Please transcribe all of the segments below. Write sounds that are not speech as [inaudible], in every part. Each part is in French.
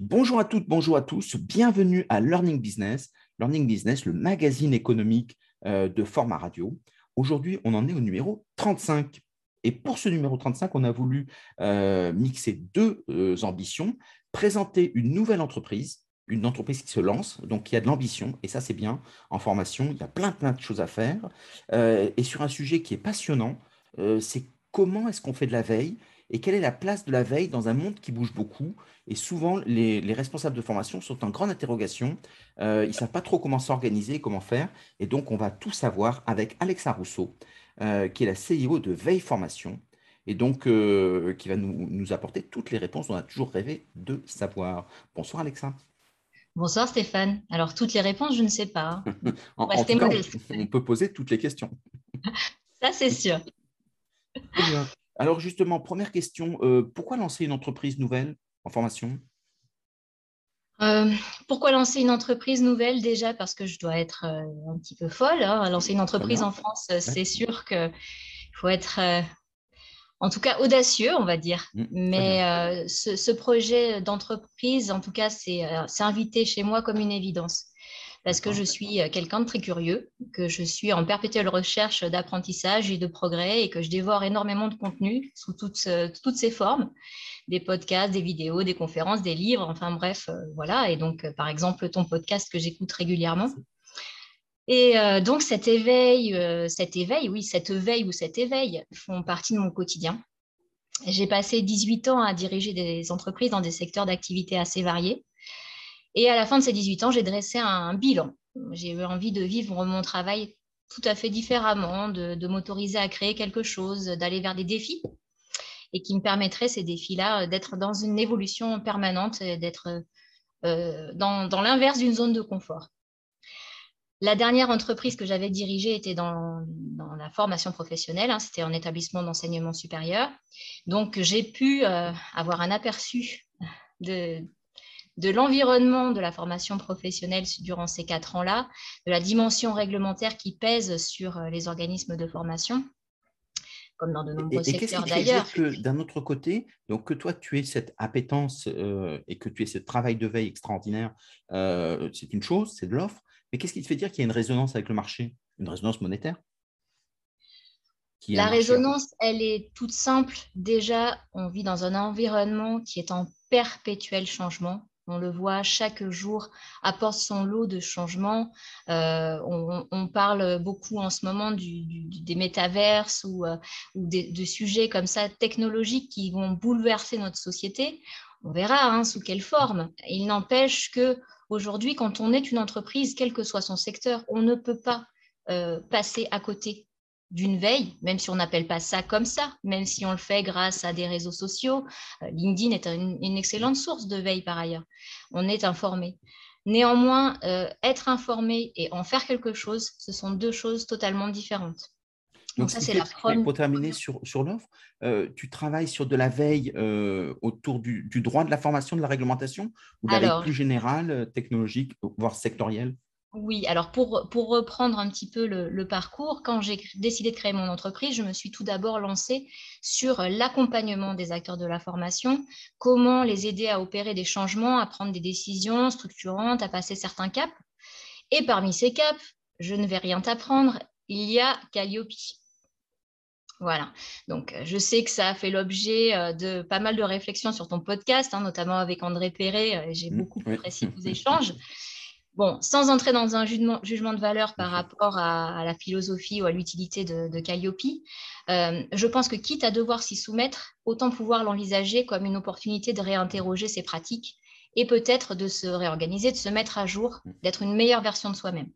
Bonjour à toutes, bonjour à tous, bienvenue à Learning Business. Learning Business, le magazine économique euh, de format radio. Aujourd'hui, on en est au numéro 35. Et pour ce numéro 35, on a voulu euh, mixer deux euh, ambitions, présenter une nouvelle entreprise, une entreprise qui se lance, donc qui a de l'ambition, et ça c'est bien en formation, il y a plein plein de choses à faire, et sur un sujet qui est passionnant, c'est comment est-ce qu'on fait de la veille et quelle est la place de la veille dans un monde qui bouge beaucoup? Et souvent, les, responsables de formation sont en grande interrogation. Euh, ils ne savent pas trop comment s'organiser, comment faire. Et donc, on va tout savoir avec Alexa Rousseau, euh, qui est la CIO de Veille Formation, et donc euh, qui va nous, nous, apporter toutes les réponses dont on a toujours rêvé de savoir. Bonsoir Alexa. Bonsoir Stéphane. Alors, toutes les réponses, je ne sais pas. [laughs] en, tout cas, on, peut poser toutes les questions. [laughs] Ça, c'est sûr. Alors justement, première question, euh, pourquoi lancer une entreprise nouvelle en formation? Euh, pourquoi lancer une entreprise nouvelle? Déjà parce que je dois être euh, un petit peu folle. Hein. Lancer une entreprise en France, c'est sûr qu'il faut être, en tout cas, audacieux, on va dire. Mmh, Mais ce, ce, projet d'entreprise, en tout cas, c'est invité chez moi comme une évidence parce que je suis euh, quelqu'un de très curieux, que je suis en perpétuelle recherche d'apprentissage et de progrès et que je dévore énormément de contenu sous toutes, euh, toutes ses formes, des podcasts, des vidéos, des conférences, des livres, enfin bref, euh, voilà. Et donc, par exemple, ton podcast que j'écoute régulièrement. Et donc, cet éveil, cet éveil, oui, cette veille ou cet éveil font partie de mon quotidien. J'ai passé 18 ans à diriger des entreprises dans des secteurs d'activité assez variés. Et à la fin de ces 18 ans, j'ai dressé un, bilan. J'ai eu envie de vivre mon travail tout à fait différemment, de, m'autoriser à créer quelque chose, d'aller vers des défis et qui me permettraient, ces défis-là, d'être dans une évolution permanente, d'être euh, dans, l'inverse d'une zone de confort. La dernière entreprise que j'avais dirigée était dans, la formation professionnelle, hein, c'était en établissement d'enseignement supérieur. Donc, j'ai pu euh, avoir un aperçu de, de l'environnement de la formation professionnelle durant ces quatre ans-là, de la dimension réglementaire qui pèse sur euh, les organismes de formation, comme dans de nombreux secteurs d'ailleurs. D'un autre côté, donc que toi tu aies cette appétence euh, et que tu aies ce travail de veille extraordinaire, euh, c'est une chose, c'est de l'offre, mais qu'est-ce qui te fait dire qu'il y a une résonance avec le marché, une résonance monétaire? La résonance, elle est toute simple. Déjà, on vit dans un environnement qui est en perpétuel changement. On le voit chaque jour apporte son lot de changements. Euh, on, parle beaucoup en ce moment des métaverses ou, euh, de sujets comme ça technologiques qui vont bouleverser notre société. On verra hein, sous quelle forme. Il n'empêche que aujourd'hui, quand on est une entreprise, quel que soit son secteur, on ne peut pas euh, passer à côté d'une veille, même si on n'appelle pas ça comme ça, même si on le fait grâce à des réseaux sociaux. Euh, LinkedIn est une, excellente source de veille par ailleurs. On est informé. Néanmoins, euh, être informé et en faire quelque chose, ce sont deux choses totalement différentes. Donc, ça, c'est la première. Pour terminer sur, sur l'offre, euh, tu travailles sur de la veille autour du, droit de la formation, de la réglementation, ou de la veille plus générale, technologique, voire sectorielle? Oui, alors pour, reprendre un petit peu le, parcours, quand j'ai décidé de créer mon entreprise, je me suis tout d'abord lancée sur l'accompagnement des acteurs de la formation, comment les aider à opérer des changements, à prendre des décisions structurantes, à passer certains caps. Et parmi ces caps, je ne vais rien t'apprendre, il y a Calliope. Voilà, donc je sais que ça a fait l'objet euh, de pas mal de réflexions sur ton podcast, hein, notamment avec André Perret, euh, j'ai mmh, beaucoup apprécié vos [laughs] échanges. Bon, sans entrer dans un jugement, de valeur par rapport à, la philosophie ou à l'utilité de, Calliope, euh, je pense que quitte à devoir s'y soumettre, autant pouvoir l'envisager comme une opportunité de réinterroger ses pratiques et peut-être de se réorganiser, de se mettre à jour, d'être une meilleure version de soi-même.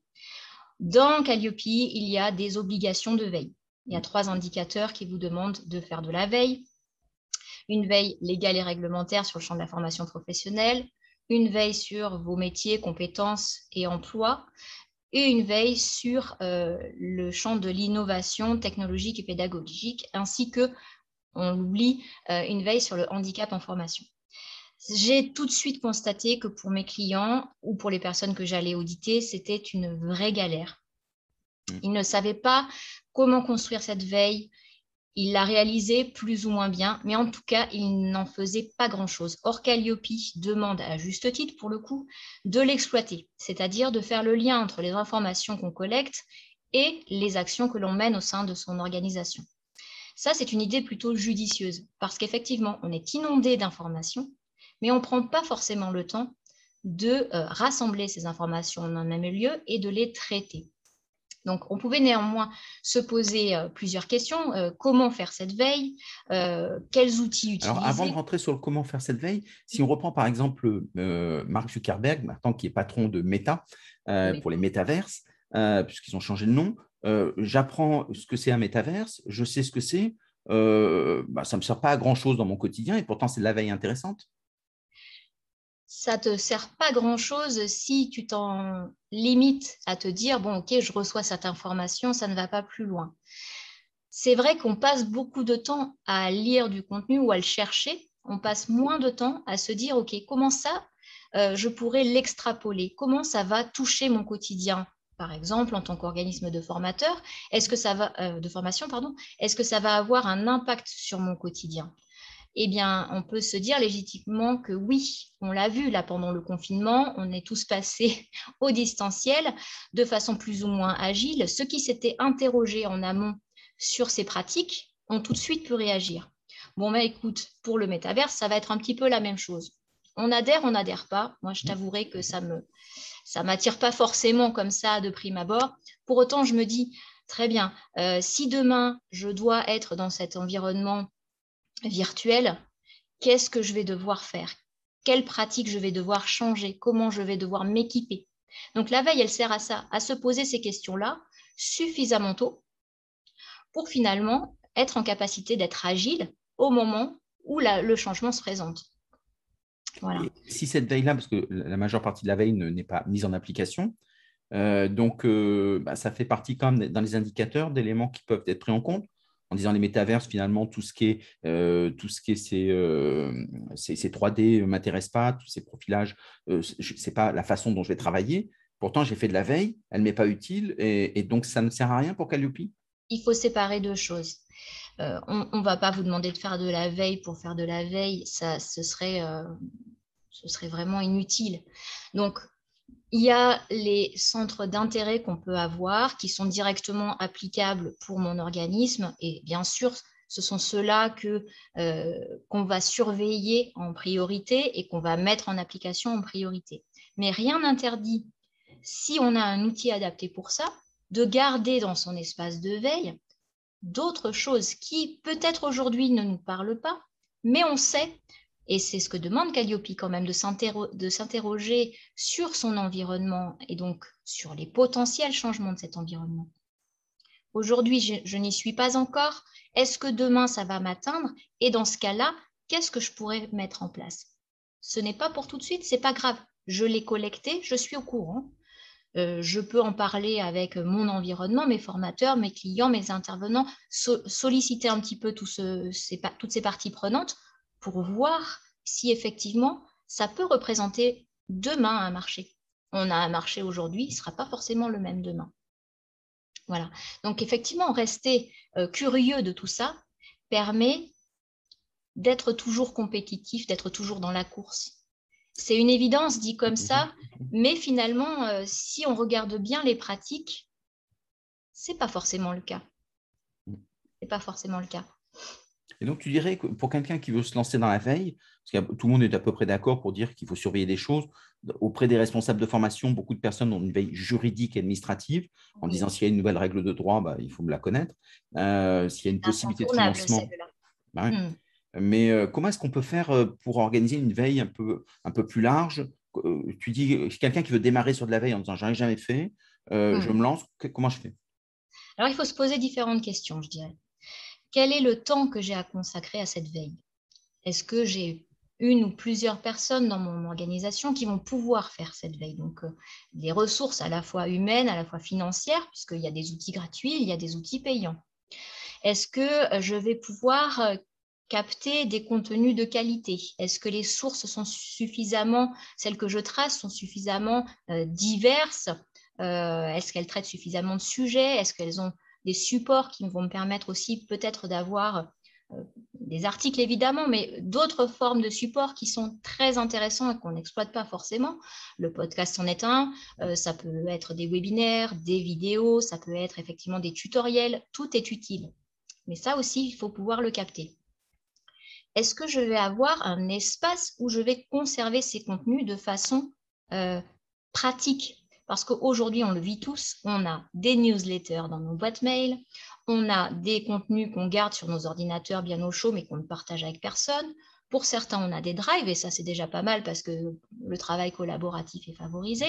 Dans Calliope, il y a des obligations de veille. Il y a trois indicateurs qui vous demandent de faire de la veille. Une veille légale et réglementaire sur le champ de la formation professionnelle, une veille sur vos métiers, compétences et emplois, et une veille sur euh, le champ de l'innovation technologique et pédagogique, ainsi que, on l'oublie, euh, une veille sur le handicap en formation. J'ai tout de suite constaté que pour mes clients ou pour les personnes que j'allais auditer, c'était une vraie galère. Mmh. Ils ne savaient pas comment construire cette veille, il l'a réalisé plus ou moins bien, mais en tout cas, il n'en faisait pas grand-chose. Or, Calliope demande, à juste titre pour le coup, de l'exploiter, c'est-à-dire de faire le lien entre les informations qu'on collecte et les actions que l'on mène au sein de son organisation. Ça, c'est une idée plutôt judicieuse, parce qu'effectivement, on est inondé d'informations, mais on ne prend pas forcément le temps de euh, rassembler ces informations en un même lieu et de les traiter. Donc, on pouvait néanmoins se poser euh, plusieurs questions. Euh, comment faire cette veille Quels outils utiliser Alors, avant de rentrer sur le comment faire cette veille, si on reprend par exemple Mark Zuckerberg, maintenant qui est patron de Meta pour les métaverses, puisqu'ils ont changé de nom, j'apprends ce que c'est un métaverse, je sais ce que c'est. Bah, ça ne me sert pas à grand-chose dans mon quotidien et pourtant c'est de la veille intéressante ça te sert pas grand-chose si tu t'en limites à te dire, bon, ok, je reçois cette information, ça ne va pas plus loin. C'est vrai qu'on passe beaucoup de temps à lire du contenu ou à le chercher, on passe moins de temps à se dire, ok, comment ça, euh, je pourrais l'extrapoler, comment ça va toucher mon quotidien, par exemple, en tant qu'organisme de formateur, euh, formation, est-ce que ça va avoir un impact sur mon quotidien? Eh bien, on peut se dire légitimement que oui, on l'a vu là pendant le confinement, on est tous passés [laughs] au distanciel de façon plus ou moins agile. Ceux qui s'étaient interrogés en amont sur ces pratiques ont tout de suite pu réagir. Bon, mais écoute, pour le métaverse, ça va être un petit peu la même chose. On adhère, on n'adhère pas. Moi, je t'avouerai que ça me ça m'attire pas forcément comme ça de prime abord. Pour autant, je me dis très bien, euh, si demain je dois être dans cet environnement virtuel, qu'est-ce que je vais devoir faire? Quelles pratiques je vais devoir changer? Comment je vais devoir m'équiper? Donc la veille, elle sert à ça, à se poser ces questions-là suffisamment tôt pour finalement être en capacité d'être agile au moment où le changement se présente. Si cette veille-là, parce que la majeure partie de la veille n'est pas mise en application, euh, donc euh, bah, ça fait partie quand même dans les indicateurs d'éléments qui peuvent être pris en compte en disant les métaverses, finalement, tout ce qui est, euh, tout ce qui est ces, 3D ne m'intéresse pas, tous ces profilages, euh, ce n'est pas la façon dont je vais travailler. Pourtant, j'ai fait de la veille, elle ne m'est pas utile, et, donc ça ne sert à rien pour Calliope? Il faut séparer deux choses. Euh, on ne va pas vous demander de faire de la veille pour faire de la veille, ça, ce, serait, ce serait vraiment inutile. Donc, il y a les centres d'intérêt qu'on peut avoir qui sont directement applicables pour mon organisme et bien sûr, ce sont ceux-là euh, qu'on va surveiller en priorité et qu'on va mettre en application en priorité. Mais rien n'interdit, si on a un outil adapté pour ça, de garder dans son espace de veille d'autres choses qui peut-être aujourd'hui ne nous parlent pas, mais on sait et c'est ce que demande Calliope quand même, de s'interroger sur son environnement et donc sur les potentiels changements de cet environnement. Aujourd'hui, je, n'y suis pas encore. Est-ce que demain, ça va m'atteindre? Et dans ce cas-là, qu'est-ce que je pourrais mettre en place? Ce n'est pas pour tout de suite, c'est pas grave. Je l'ai collecté, je suis au courant. Euh, je peux en parler avec mon environnement, mes formateurs, mes clients, mes intervenants, solliciter un petit peu toutes ces parties prenantes pour voir si effectivement ça peut représenter demain un marché. On a un marché aujourd'hui, il ne sera pas forcément le même demain. Voilà. Donc effectivement, rester euh, curieux de tout ça permet d'être toujours compétitif, d'être toujours dans la course. C'est une évidence dit comme ça, mais finalement, euh, si on regarde bien les pratiques, c'est pas forcément le cas. C'est pas forcément le cas. Et donc, tu dirais que pour quelqu'un qui veut se lancer dans la veille, parce que tout le monde est à peu près d'accord pour dire qu'il faut surveiller des choses, auprès des responsables de formation, beaucoup de personnes ont une veille juridique et administrative, en disant s'il y a une nouvelle règle de droit, bah, il faut me la connaître. Euh, s'il y a une possibilité de financement. Bah hmm. Mais euh, comment est-ce qu'on peut faire euh, pour organiser une veille un peu, un peu plus large? Tu dis, quelqu'un qui veut démarrer sur de la veille en disant j'en ai jamais fait, je hmm. me lance, comment je fais? Alors, il faut se poser différentes questions, je dirais quel est le temps que j'ai à consacrer à cette veille? Est-ce que j'ai une ou plusieurs personnes dans mon organisation qui vont pouvoir faire cette veille? Donc, euh, des ressources à la fois humaines, à la fois financières, puisqu'il y a des outils gratuits, il y a des outils payants. Est-ce que euh, je vais pouvoir euh, capter des contenus de qualité? Est-ce que les sources sont suffisamment, celles que je trace, sont suffisamment diverses? Est-ce qu'elles traitent suffisamment de sujets? Est-ce qu'elles ont des supports qui vont me permettre aussi peut-être d'avoir euh, des articles évidemment, mais d'autres formes de supports qui sont très intéressants et qu'on n'exploite pas forcément. Le podcast en est un, euh, ça peut être des webinaires, des vidéos, ça peut être effectivement des tutoriels, tout est utile. Mais ça aussi, il faut pouvoir le capter. Est-ce que je vais avoir un espace où je vais conserver ces contenus de façon euh, pratique? Parce qu'aujourd'hui, on le vit tous, on a des newsletters dans nos boîtes mail, on a des contenus qu'on garde sur nos ordinateurs bien au chaud, mais qu'on ne partage avec personne. Pour certains, on a des drives, et ça, c'est déjà pas mal parce que le travail collaboratif est favorisé.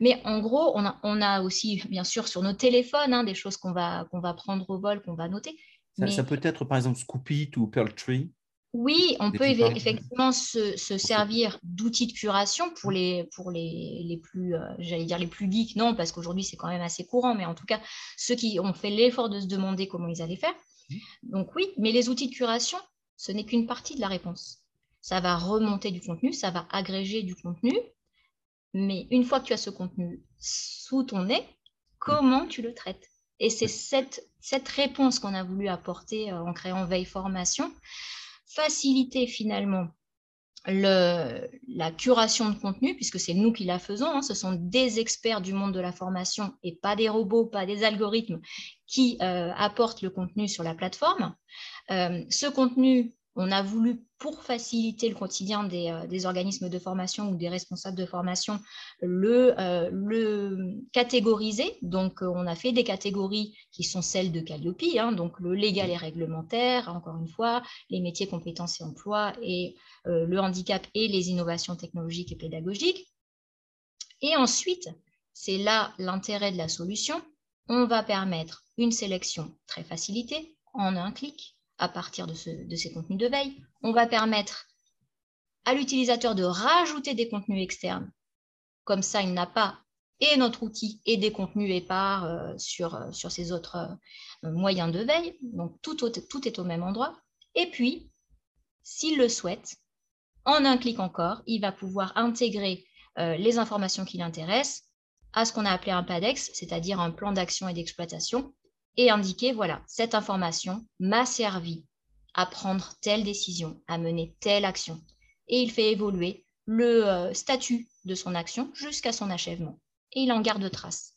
Mais en gros, on a, aussi, bien sûr, sur nos téléphones, hein, des choses qu'on va, qu'on va prendre au vol, qu'on va noter. Ça, ça, peut être, par exemple, Scoopit ou Pearltree oui, on peut effectivement se, servir d'outils de curation pour les, pour les, plus, euh, j'allais dire les plus geeks, non, parce qu'aujourd'hui c'est quand même assez courant, mais en tout cas ceux qui ont fait l'effort de se demander comment ils allaient faire. Mmh. Donc oui, mais les outils de curation, ce n'est qu'une partie de la réponse. Ça va remonter du contenu, ça va agréger du contenu, mais une fois que tu as ce contenu sous ton nez, comment tu le traites? Et c'est cette, cette réponse qu'on a voulu apporter euh, en créant Veille Formation faciliter finalement la curation de contenu, puisque c'est nous qui la faisons, hein. ce sont des experts du monde de la formation et pas des robots, pas des algorithmes qui euh, apportent le contenu sur la plateforme. Euh, ce contenu on a voulu, pour faciliter le quotidien euh, des, organismes de formation ou des responsables de formation, le, euh, catégoriser. Donc, euh, on a fait des catégories qui sont celles de Calliope, hein, donc le légal et réglementaire, encore une fois, les métiers, compétences et emplois, et le handicap et les innovations technologiques et pédagogiques. Et ensuite, c'est là l'intérêt de la solution, on va permettre une sélection très facilitée en un clic à partir de, ces contenus de veille. On va permettre à l'utilisateur de rajouter des contenus externes. Comme ça, il n'a pas et notre outil et des contenus épars euh, sur, euh, ces autres euh, moyens de veille. Donc, tout, tout est au même endroit. Et puis, s'il le souhaite, en un clic encore, il va pouvoir intégrer les informations qui l'intéressent à ce qu'on a appelé un PADEX, c'est-à-dire un plan d'action et d'exploitation, et indiquer, voilà, cette information m'a servi à prendre telle décision, à mener telle action. Et il fait évoluer le euh, statut de son action jusqu'à son achèvement. Et il en garde trace.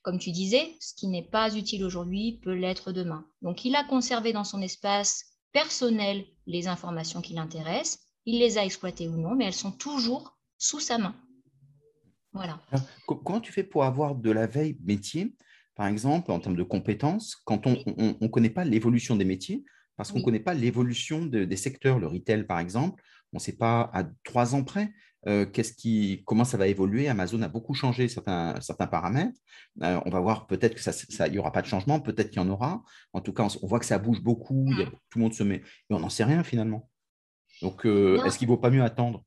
Comme tu disais, ce qui n'est pas utile aujourd'hui peut l'être demain. Donc il a conservé dans son espace personnel les informations qui l'intéressent. Il les a exploitées ou non, mais elles sont toujours sous sa main. Voilà. comment tu fais pour avoir de la veille métier? Par exemple, en termes de compétences, quand on ne connaît pas l'évolution des métiers, parce qu'on ne connaît pas l'évolution des secteurs, le retail par exemple, on ne sait pas à trois ans près euh, qui, comment ça va évoluer. Amazon a beaucoup changé certains, certains paramètres. Euh, on va voir peut-être qu'il ça, n'y aura pas de changement, peut-être qu'il y en aura. En tout cas, on, voit que ça bouge beaucoup, mmh. tout le monde se met, et on n'en sait rien finalement. Donc, euh, est-ce qu'il ne vaut pas mieux attendre?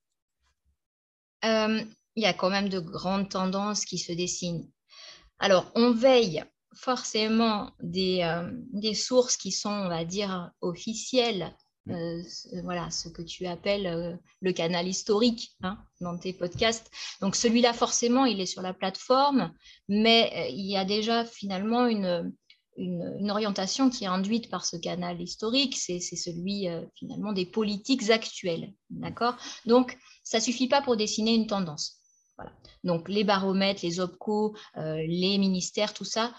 Il y a quand même de grandes tendances qui se dessinent. Alors, on veille forcément des, euh, des, sources qui sont, on va dire, officielles. Mm. Euh, voilà, ce que tu appelles euh, le canal historique hein, dans tes podcasts. Donc celui-là, forcément, il est sur la plateforme, mais il y a déjà finalement une, une, orientation qui est induite par ce canal historique, c'est celui finalement des politiques actuelles. D'accord? Donc, ça ne suffit pas pour dessiner une tendance. Donc les baromètres, les OPCO, euh, les ministères, tout ça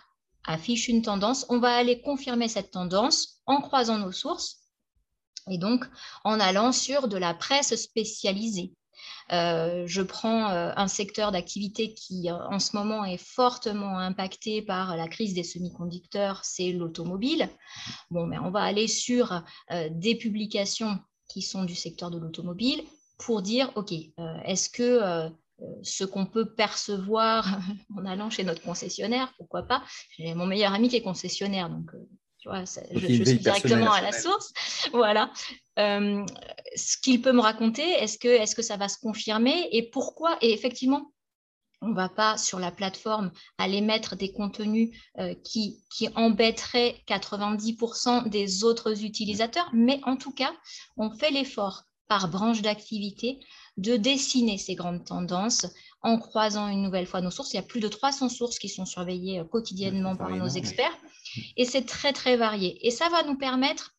affiche une tendance. On va aller confirmer cette tendance en croisant nos sources et donc en allant sur de la presse spécialisée. Euh, je prends euh, un secteur d'activité qui en ce moment est fortement impacté par la crise des semi-conducteurs, c'est l'automobile. Bon, mais on va aller sur des publications qui sont du secteur de l'automobile pour dire, OK, est-ce que ce qu'on peut percevoir [laughs] en allant chez notre concessionnaire, pourquoi pas. J'ai mon meilleur ami qui est concessionnaire, donc euh, tu vois, je, suis directement à la source. [laughs] Voilà. Euh, ce qu'il peut me raconter, est-ce que, est que ça va se confirmer et pourquoi? Et effectivement, on ne va pas sur la plateforme aller mettre des contenus euh, qui, qui embêteraient 90% des autres utilisateurs, mais en tout cas, on fait l'effort par branche d'activité de dessiner ces grandes tendances en croisant une nouvelle fois nos sources. Il y a plus de 300 sources qui sont surveillées euh, quotidiennement par nos experts. Et c'est très, très varié. Et ça va nous permettre,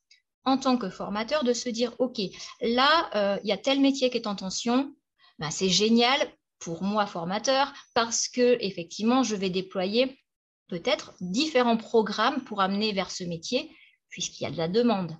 en tant que formateur, de se dire, OK, là, euh, il y a tel métier qui est en tension. Ben, c'est génial pour moi, formateur, parce que effectivement, je vais déployer peut-être différents programmes pour amener vers ce métier, puisqu'il y a de la demande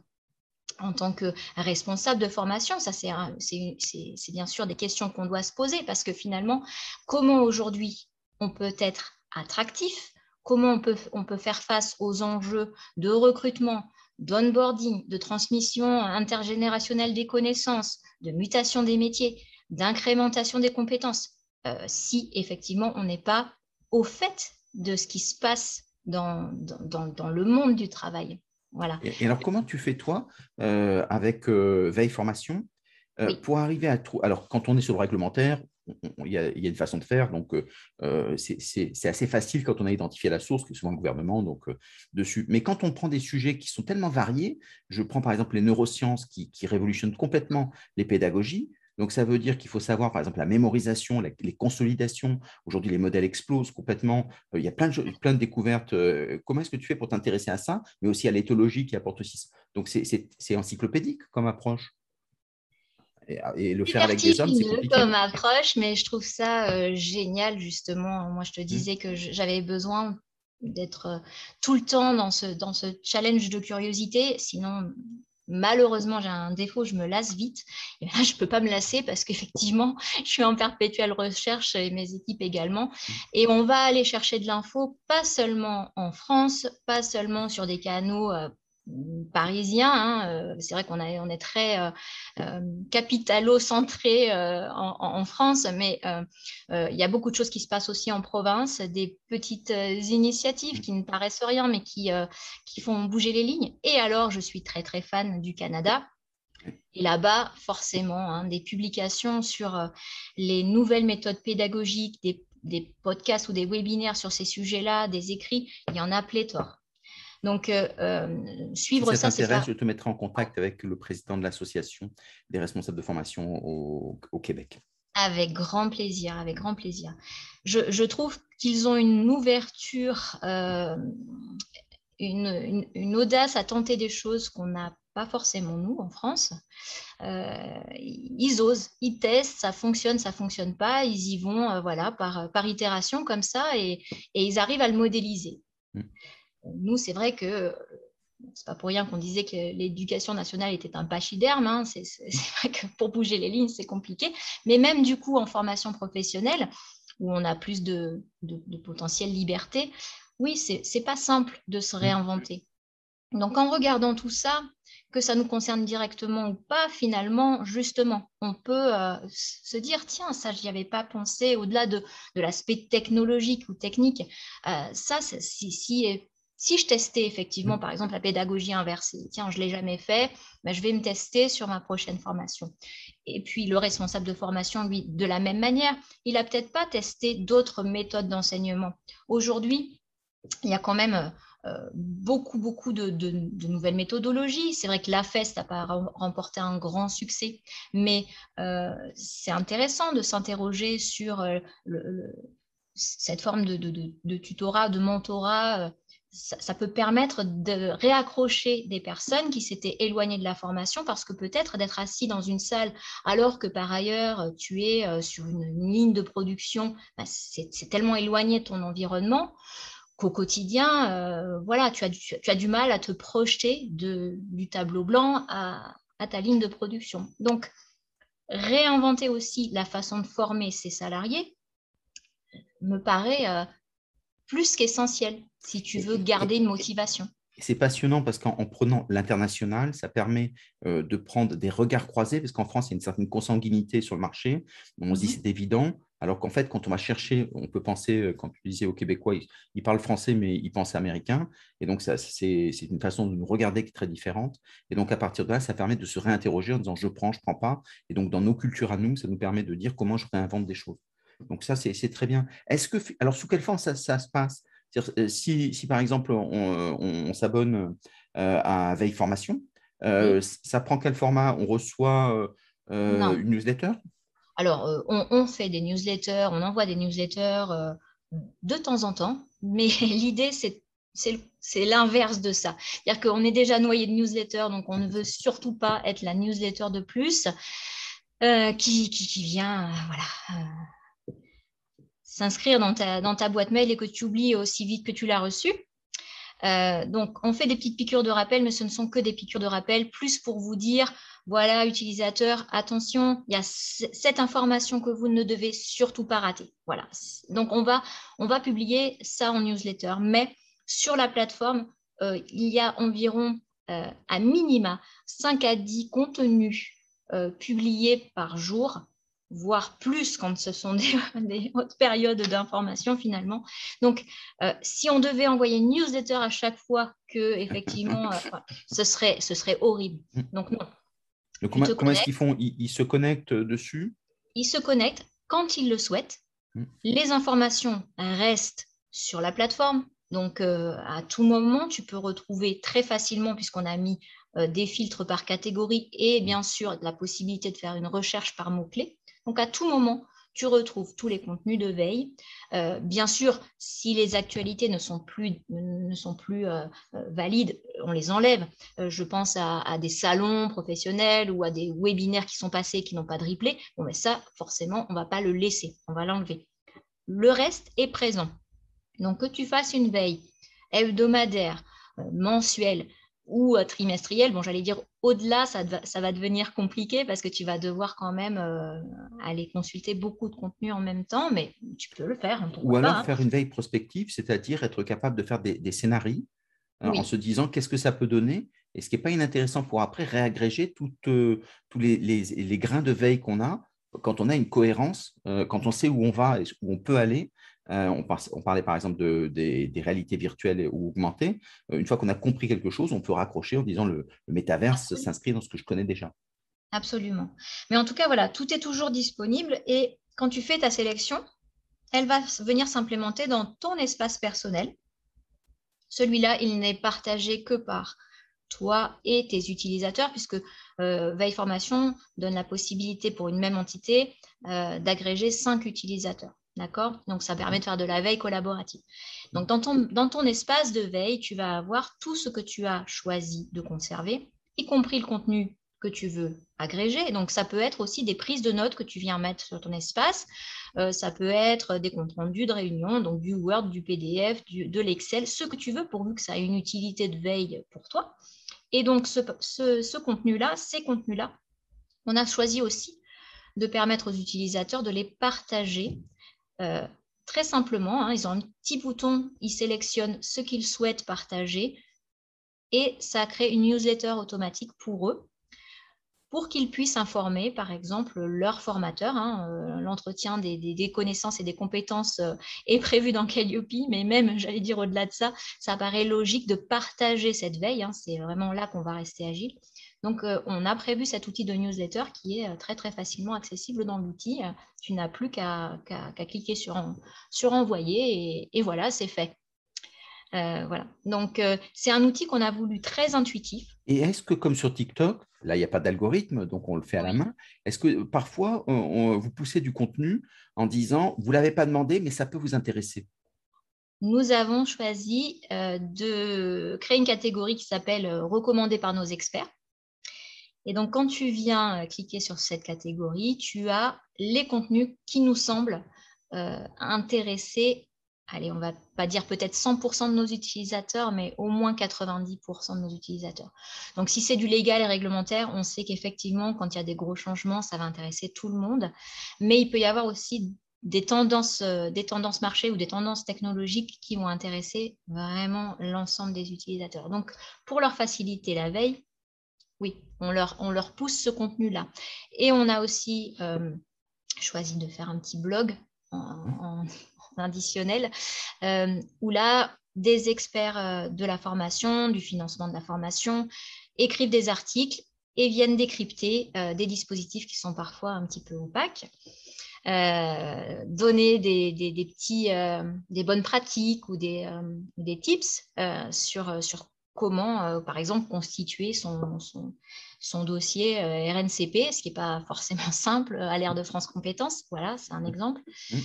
en tant que responsable de formation, ça c'est bien sûr des questions qu'on doit se poser parce que finalement, comment aujourd'hui on peut être attractif, comment on peut, faire face aux enjeux de recrutement, d'onboarding, de transmission intergénérationnelle des connaissances, de mutation des métiers, d'incrémentation des compétences, euh, si effectivement on n'est pas au fait de ce qui se passe dans le monde du travail. Voilà. Et, alors, comment tu fais, toi, euh, avec euh, Veille Formation, euh, pour arriver à tout Alors, quand on est sur le réglementaire, il y, a, une façon de faire. Donc, c'est assez facile quand on a identifié la source, que souvent le gouvernement, donc dessus. Mais quand on prend des sujets qui sont tellement variés, je prends par exemple les neurosciences qui révolutionnent complètement les pédagogies. Donc, ça veut dire qu'il faut savoir, par exemple, la mémorisation, les consolidations. Aujourd'hui, les modèles explosent complètement. Euh, il y a plein de, plein de découvertes. Euh, comment est-ce que tu fais pour t'intéresser à ça, mais aussi à l'éthologie qui apporte aussi ça Donc, c'est encyclopédique comme approche. Et, le faire avec des hommes, c'est compliqué. comme approche, mais je trouve ça euh, génial, justement. Moi, je te mmh. disais que j'avais besoin d'être tout le temps dans ce, dans ce challenge de curiosité. Sinon, malheureusement, j'ai un défaut, je me lasse vite. Je ne peux pas me lasser parce qu'effectivement, [laughs] je suis en perpétuelle recherche et mes équipes également. Et on va aller chercher de l'info, pas seulement en France, pas seulement sur des canaux euh, parisien. Hein, euh, c'est vrai qu'on on est très euh, euh, capitalo-centré en, France, mais il y a beaucoup de choses qui se passent aussi en province, des petites initiatives qui ne paraissent rien, mais qui, qui font bouger les lignes. Et alors, je suis très, très fan du Canada. Et là-bas, forcément, hein, des publications sur les nouvelles méthodes pédagogiques, des, des podcasts ou des webinaires sur ces sujets-là, des écrits, il y en a pléthore. Donc, euh, euh, suivre ça. Si ça t'intéresse, je te mettrai en contact avec le président de l'association des responsables de formation au, Québec. Avec grand plaisir, avec grand plaisir. Je, trouve qu'ils ont une ouverture, euh, une, audace à tenter des choses qu'on n'a pas forcément nous en France. ils osent, ils testent, ça fonctionne, ça fonctionne pas, ils y vont voilà par, par itération comme ça et, et, ils arrivent à le modéliser. Mmh nous, c'est vrai que c'est pas pour rien qu'on disait que l'éducation nationale était un pachyderme. Hein. C'est vrai que pour bouger les lignes, c'est compliqué. Mais même du coup, en formation professionnelle, où on a plus de, de, potentiel liberté, oui, c'est pas simple de se réinventer. Donc, en regardant tout ça, que ça nous concerne directement ou pas, finalement, justement, on peut euh, se dire, tiens, ça, je n'y avais pas pensé, au-delà de, de l'aspect technologique ou technique, euh, ça, si, si si je testais effectivement, mm. par exemple, la pédagogie inversée, tiens, je ne l'ai jamais fait, ben, je vais me tester sur ma prochaine formation. Et puis, le responsable de formation, lui, de la même manière, il n'a peut-être pas testé d'autres méthodes d'enseignement. Aujourd'hui, il y a quand même euh, beaucoup, beaucoup de, nouvelles méthodologies. C'est vrai que la FEST n'a pas remporté un grand succès, mais euh, c'est intéressant de s'interroger sur euh, cette forme de, tutorat, de mentorat ça, peut permettre de réaccrocher des personnes qui s'étaient éloignées de la formation parce que peut-être d'être assis dans une salle alors que par ailleurs tu es euh, sur une, ligne de production, bah, c'est tellement éloigné de ton environnement qu'au quotidien, euh, voilà, tu as, du, mal à te projeter du tableau blanc à, ta ligne de production. Donc, réinventer aussi la façon de former ses salariés me paraît euh, plus qu'essentiel si tu veux garder une motivation. C'est passionnant parce qu'en prenant l'international, ça permet euh, de prendre des regards croisés, parce qu'en France, il y a une certaine consanguinité sur le marché. On se dit mhm. c'est évident, alors qu'en fait, quand on va chercher, on peut penser, euh, quand tu disais aux Québécois, ils, parlent français, mais ils pensent américain. Et donc, c'est une façon de nous regarder qui est très différente. Et donc, à partir de là, ça permet de se réinterroger en disant je prends, je ne prends pas. Et donc, dans nos cultures à nous, ça nous permet de dire comment je réinvente des choses. Donc, ça, c'est très bien. Est-ce que, alors, sous quelle forme ça se passe? Euh, si, si, par exemple on, s'abonne euh, à Veille Formation, euh, ça prend quel format? On reçoit une newsletter? Alors, on, fait des newsletters, on envoie des newsletters de temps en temps, mais [laughs] l'idée, c'est c'est l'inverse de ça. C'est-à-dire qu'on est déjà noyé de newsletter, donc on ne veut surtout pas être la newsletter de plus euh, qui, vient voilà, s'inscrire dans ta, boîte mail et que tu oublies aussi vite que tu l'as reçu. Euh, donc, on fait des petites piqûres de rappel, mais ce ne sont que des piqûres de rappel, plus pour vous dire, voilà, utilisateur, attention, il y a cette information que vous ne devez surtout pas rater. Voilà. Donc, on va, on va publier ça en newsletter, mais sur la plateforme, euh, il y a environ euh, à minima 5 à 10 contenus publiés par jour voire plus quand ce sont [laughs] des, hautes périodes d'information finalement. Donc, euh, si on devait envoyer une newsletter à chaque fois que, effectivement, euh, [laughs] ce, serait, ce serait horrible. Donc, non. comment, est-ce qu'ils font? Ils, se connectent dessus? Ils se connectent quand ils le souhaitent. Mm. Les informations restent sur la plateforme. Donc, euh, à tout moment, tu peux retrouver très facilement, puisqu'on a mis des filtres par catégorie et bien sûr la possibilité de faire une recherche par mots-clés. Donc, à tout moment, tu retrouves tous les contenus de veille. Euh, bien sûr, si les actualités ne sont plus, euh, euh, valides, on les enlève. je pense à, des salons professionnels ou à des webinaires qui sont passés qui n'ont pas de replay. Bon, mais ça, forcément, on ne va pas le laisser, on va l'enlever. Le reste est présent. Donc, que tu fasses une veille hebdomadaire, mensuelle, ou trimestrielle. Bon, j'allais dire au-delà, ça, va devenir compliqué parce que tu vas devoir quand même euh, aller consulter beaucoup de contenu en même temps, mais tu peux le faire. Hein, ou alors hein. faire une veille prospective, c'est-à-dire être capable de faire des, scénarios hein, en se disant qu'est-ce que ça peut donner et ce qui n'est pas inintéressant pour après réagréger euh, tous les, grains de veille qu'on a quand on a une cohérence, euh, quand on sait où on va et où on peut aller, euh, on, parlait par exemple des, réalités virtuelles ou augmentées. Euh, une fois qu'on a compris quelque chose, on peut raccrocher en disant le, le métaverse s'inscrit dans ce que je connais déjà. Absolument. Mais en tout cas, voilà, tout est toujours disponible et quand tu fais ta sélection, elle va venir s'implémenter dans ton espace personnel. Celui-là, il n'est partagé que par toi et tes utilisateurs, puisque euh, Veille Formation donne la possibilité pour une même entité d'agréger cinq utilisateurs. D'accord? Donc, ça permet de faire de la veille collaborative. Donc, dans ton, dans ton espace de veille, tu vas avoir tout ce que tu as choisi de conserver, y compris le contenu que tu veux agréger. Donc, ça peut être aussi des prises de notes que tu viens mettre sur ton espace. Euh, ça peut être des comptes rendus de réunion, donc du Word, du PDF, de l'Excel, ce que tu veux, pourvu que ça ait une utilité de veille pour toi. Et donc, ce, ce contenu-là, ces contenus-là, on a choisi aussi de permettre aux utilisateurs de les partager euh, très simplement, hein, ils ont un petit bouton, ils sélectionnent ce qu'ils souhaitent partager et ça crée une newsletter automatique pour eux pour qu'ils puissent informer, par exemple, leur formateur. Hein, euh, l'entretien des, connaissances et des compétences euh, est prévu dans Calliope, mais même, [laughs] j'allais dire au-delà de ça, ça paraît logique de partager cette veille. Hein, c'est vraiment là qu'on va rester agile. Donc, euh, on a prévu cet outil de newsletter qui est euh, très, très facilement accessible dans l'outil. Euh, tu n'as plus qu'à cliquer sur, sur envoyer et, voilà, c'est fait. voilà. Donc, c'est un outil qu'on a voulu très intuitif. Et est-ce que, comme sur TikTok, là, il n'y a pas d'algorithme, donc on le fait à la main, est-ce que parfois, vous poussez du contenu en disant, vous ne l'avez pas demandé, mais ça peut vous intéresser nous avons choisi de créer une catégorie qui s'appelle Recommandé par nos experts. Et donc, quand tu viens euh, cliquer sur cette catégorie, tu as les contenus qui nous semblent euh, intéresser, allez, on va pas dire peut-être 100% de nos utilisateurs, mais au moins 90% de nos utilisateurs. Donc, si c'est du légal et réglementaire, on sait qu'effectivement, quand il y a des gros changements, ça va intéresser tout le monde. Mais il peut y avoir aussi des tendances, euh, des tendances marché ou des tendances technologiques qui vont intéresser vraiment l'ensemble des utilisateurs. Donc, pour leur faciliter la veille, oui, on leur, pousse ce contenu-là. Et on a aussi euh, choisi de faire un petit blog en, additionnel, euh, où là, des experts euh, de la formation, du financement de la formation, écrivent des articles et viennent décrypter des dispositifs qui sont parfois un petit peu opaques. donner des, petits, bonnes pratiques ou des, des tips sur, sur comment, euh, par exemple, constituer son, son, dossier euh, RNCP, ce qui n'est pas forcément [laughs] simple à l'ère de France Compétences. Voilà, c'est un exemple. Mmh.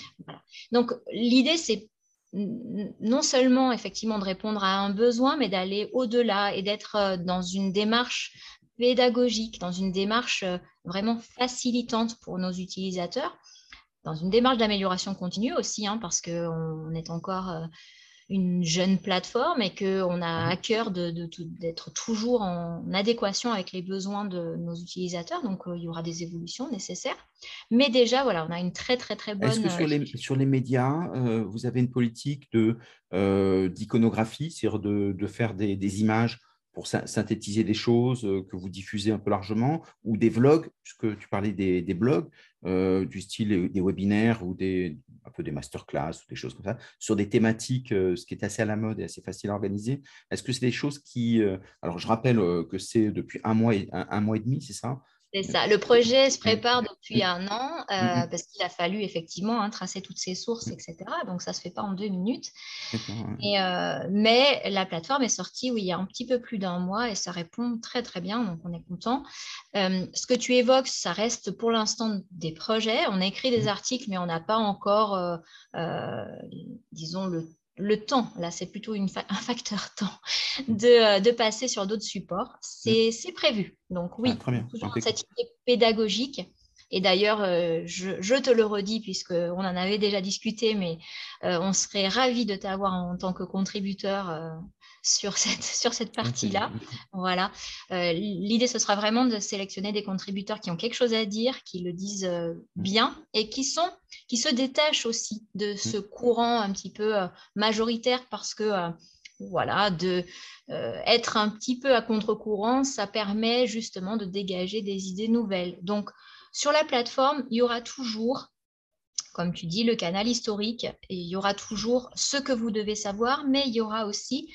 Donc, l'idée, c'est non seulement effectivement de répondre à un besoin, mais d'aller au-delà et d'être dans une démarche pédagogique, dans une démarche vraiment facilitante pour nos utilisateurs, dans une démarche d'amélioration continue aussi, hein, parce qu'on est encore une jeune plateforme et qu'on a à cœur d'être toujours en adéquation avec les besoins de nos utilisateurs. Donc, euh, il y aura des évolutions nécessaires. Mais déjà, voilà, on a une très, très, très bonne... Est-ce que sur les, sur les médias, euh, vous avez une politique euh, d'iconographie, c'est-à-dire de, faire des, images pour synthétiser des choses que vous diffusez un peu largement, ou des vlogs, puisque tu parlais des, blogs, du style des webinaires ou des, un peu des masterclass ou des choses comme ça, sur des thématiques, euh, ce qui est assez à la mode et assez facile à organiser. Est-ce que c'est des choses qui... Euh, alors, je rappelle euh, que c'est depuis un mois et, un mois et demi, c'est ça? C'est ça. Le projet se prépare depuis un an euh, parce qu'il a fallu effectivement hein, tracer toutes ses sources, etc. Donc ça ne se fait pas en deux minutes. Euh, mais la plateforme est sortie oui, il y a un petit peu plus d'un mois et ça répond très très bien. Donc on est content. Euh, ce que tu évoques, ça reste pour l'instant des projets. On a écrit des articles, mais on n'a pas encore, disons, le le temps, là c'est plutôt [laughs] un facteur temps, de, de passer sur d'autres supports. C'est prévu. Donc oui, ah, toujours cette idée pédagogique. Et d'ailleurs, euh, je, je, te le redis, puisqu'on en avait déjà discuté, mais euh, on serait ravis de t'avoir en tant que contributeur euh, sur cette, [laughs] sur cette partie-là. Voilà. L'idée, ce sera vraiment de sélectionner des contributeurs qui ont quelque chose à dire, qui le disent bien et qui, sont, qui se détachent aussi de ce courant un petit peu majoritaire parce que voilà, de être un petit peu à contre-courant, ça permet justement de dégager des idées nouvelles. Donc, sur la plateforme, il y aura toujours, comme tu dis, le canal historique, il y aura toujours ce que vous devez savoir, mais il y aura aussi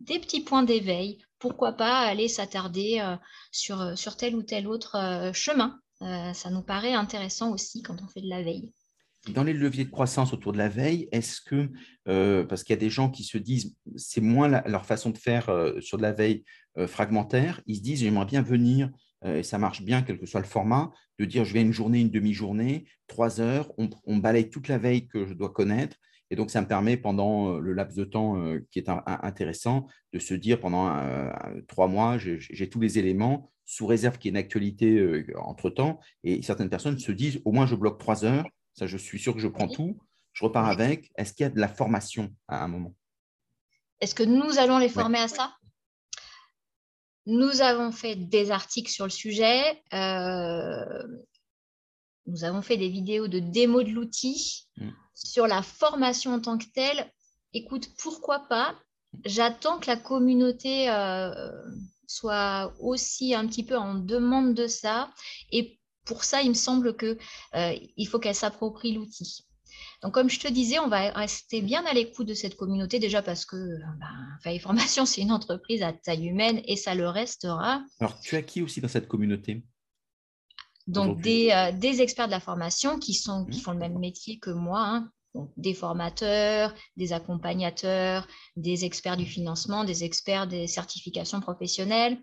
des petits points d'éveil. Pourquoi pas aller s'attarder euh, sur, euh, sur tel ou tel autre euh, chemin Ça nous paraît intéressant aussi quand on fait de la veille. Dans les leviers de croissance autour de la veille, est-ce que, parce qu'il y a des gens qui se disent, c'est moins leur façon de faire sur de la veille fragmentaire, ils se disent, j'aimerais bien venir et ça marche bien, quel que soit le format, de dire je vais une journée, une demi-journée, trois heures, on, balaye toute la veille que je dois connaître. Et donc, ça me permet, pendant euh, le laps de temps euh, qui est intéressant, de se dire pendant trois mois, j'ai tous les éléments, sous réserve qu'il y ait une actualité entre-temps. Et certaines personnes se disent, au moins, je bloque trois heures, ça, je suis sûr que je prends tout, je repars avec. Est-ce qu'il y a de la formation à un moment? Est-ce que nous allons les former à ça? Nous avons fait des articles sur le sujet. Euh, nous avons fait des vidéos de démo de l'outil. Mm. Sur la formation en tant que telle, écoute, pourquoi pas? J'attends que la communauté euh, soit aussi un petit peu en demande de ça. Et pour ça, il me semble qu'il euh, faut qu'elle s'approprie l'outil. Donc, comme je te disais, on va rester bien à l'écoute de cette communauté, déjà parce que ben, Formation, [laughs] c'est une entreprise à taille humaine et ça le restera. Alors, tu as qui aussi dans cette communauté Donc, des, euh, des, experts de la formation qui, sont, qui mmh. font le même métier que moi, hein. donc, des formateurs, des accompagnateurs, des experts du financement, des experts des certifications professionnelles,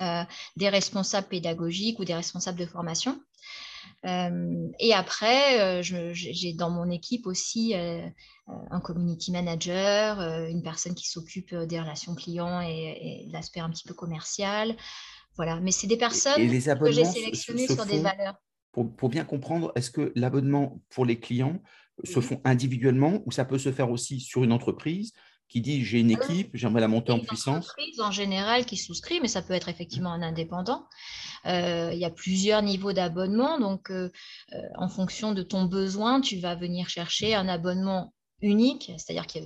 euh, des responsables pédagogiques ou des responsables de formation. Et après, j'ai dans mon équipe aussi un community manager, une personne qui s'occupe des relations clients et, de l'aspect un petit peu commercial. Voilà, mais c'est des personnes que j'ai sélectionnées sur des valeurs. Pour, pour bien comprendre, est-ce que l'abonnement pour les clients se font individuellement ou ça peut se faire aussi sur une entreprise? Qui dit j'ai une équipe, j'aimerais la monter en puissance en général qui souscrit, mais ça peut être effectivement un indépendant. Euh, il y a plusieurs niveaux d'abonnement, donc euh, euh, en fonction de ton besoin, tu vas venir chercher un abonnement unique, c'est-à-dire qui,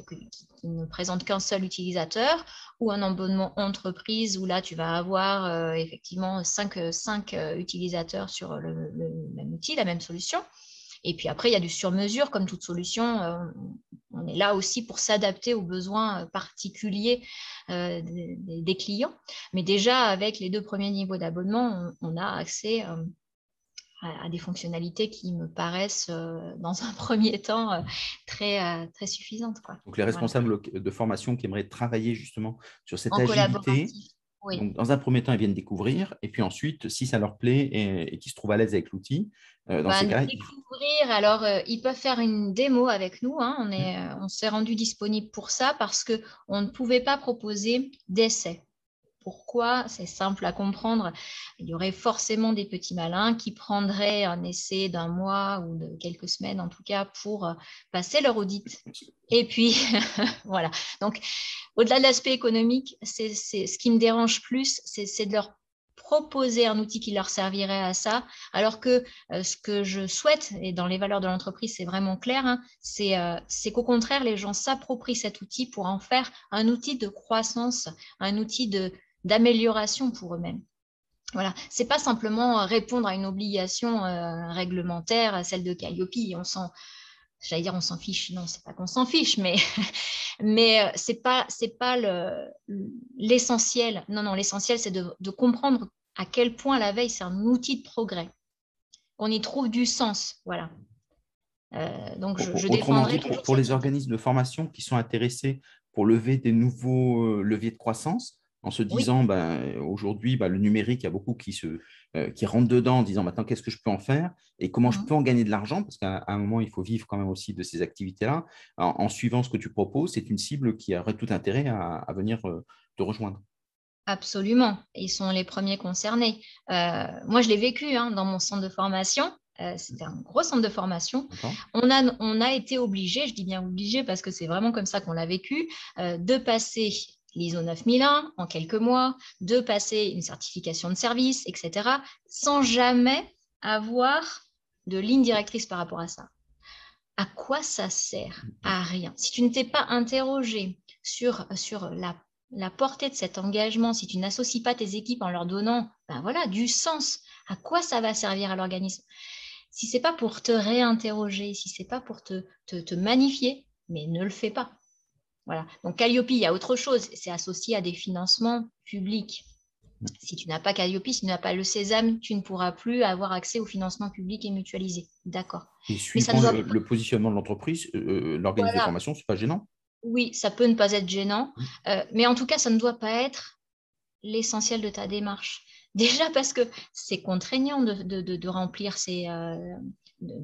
ne présente qu'un seul utilisateur, ou un abonnement entreprise où là tu vas avoir effectivement cinq, cinq utilisateurs sur le, même outil, la même solution. Et puis après, il y a du sur-mesure, comme toute solution. Euh, on est là aussi pour s'adapter aux besoins euh, particuliers euh, des, clients. Mais déjà, avec les deux premiers niveaux d'abonnement, on, a accès à, des fonctionnalités qui me paraissent, dans un [laughs] premier temps, très, très suffisantes. Donc, les responsables de formation qui aimeraient travailler justement sur cette agilité Donc, dans un premier temps, ils viennent découvrir, et puis ensuite, si ça leur plaît et, qu'ils se trouvent à l'aise avec l'outil, euh, dans bah, ces cas découvrir, alors euh, ils peuvent faire une démo avec nous. Hein. On est, mmh. on s'est rendu disponible pour ça parce que on ne pouvait pas proposer d'essai. Pourquoi? C'est simple à comprendre. Il y aurait forcément des petits malins qui prendraient un essai d'un mois ou de quelques semaines, en tout cas, pour euh, passer leur audit. Et puis, [laughs] voilà. Donc, au-delà de l'aspect économique, c'est ce qui me dérange plus, c'est de leur proposer un outil qui leur servirait à ça, alors que euh, ce que je souhaite, et dans les valeurs de l'entreprise, c'est vraiment clair, hein, euh, c'est qu'au contraire, les gens s'approprient cet outil pour en faire un outil de croissance, un outil d'amélioration pour eux-mêmes. Voilà, c'est pas simplement répondre à une obligation euh, réglementaire, celle de Calliope. On s'en, j'allais dire, on s'en fiche. Non, c'est pas qu'on s'en fiche, mais [laughs] mais euh, c'est pas c'est pas l'essentiel. non, non, l'essentiel c'est de, comprendre à quel point la veille c'est un outil de progrès, qu'on y trouve du sens. Voilà. Euh, donc je, je dit, pour, pour les organismes de formation qui sont intéressés pour lever des nouveaux leviers de croissance, en se disant ben, aujourd'hui, ben, le numérique, il y a beaucoup qui, se, euh, qui rentrent dedans en disant maintenant qu'est-ce que je peux en faire et comment je mmh. peux en gagner de l'argent, parce qu'à un moment, il faut vivre quand même aussi de ces activités-là. En, suivant ce que tu proposes, c'est une cible qui aurait tout intérêt à, venir euh, te rejoindre. Absolument, ils sont les premiers concernés. Euh, moi, je l'ai vécu hein, dans mon centre de formation. C'était un gros centre de formation. On a, on a été obligé, je dis bien obligé parce que c'est vraiment comme ça qu'on l'a vécu, de passer l'ISO 9001 en quelques mois, de passer une certification de service, etc., sans jamais avoir de ligne directrice par rapport à ça. À quoi ça sert? À rien. Si tu ne t'es pas interrogé sur, sur la, la, portée de cet engagement, si tu n'associes pas tes équipes en leur donnant ben voilà, du sens, à quoi ça va servir à l'organisme? Si ce n'est pas pour te réinterroger, si ce n'est pas pour te, te, te magnifier, mais ne le fais pas. Voilà. Donc Calliope, il y a autre chose, c'est associé à des financements publics. Si tu n'as pas Calliope, si tu n'as pas le Sésame, tu ne pourras plus avoir accès aux financements publics et mutualisés. D'accord. Et suivant le, positionnement de l'entreprise, euh, euh, l'organisation de formation, ce n'est pas gênant? Oui, ça peut ne pas être gênant, euh, mais en tout cas, ça ne doit pas être l'essentiel de ta démarche. [laughs] Déjà parce que c'est contraignant de, remplir ces,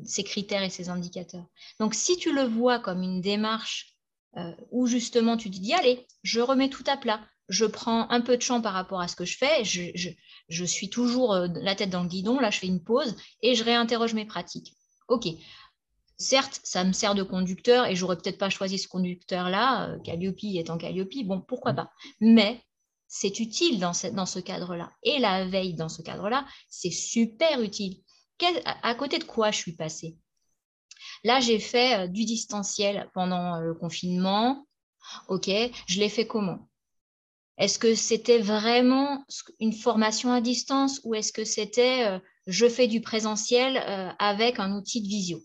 ces critères et ces indicateurs. Donc, si tu le vois comme une démarche euh, où justement tu te dis, allez, je remets tout à plat, je prends un peu de champ par rapport à ce que je fais, je, suis toujours euh, la tête dans le guidon, là je fais une pause et je réinterroge mes pratiques. Ok, certes, ça me sert de conducteur et j'aurais peut-être pas choisi ce conducteur-là, euh, Calliope étant Calliope, bon, pourquoi pas. Mais c'est utile dans ce, dans ce cadre-là. Et la veille dans ce cadre-là, c'est super utile. à, côté de quoi je suis passée? Là, j'ai fait euh, du distanciel pendant euh, le confinement. OK, je l'ai fait comment? Est-ce que c'était vraiment une formation à distance ou est-ce que c'était euh, je fais du présentiel avec un outil de visio?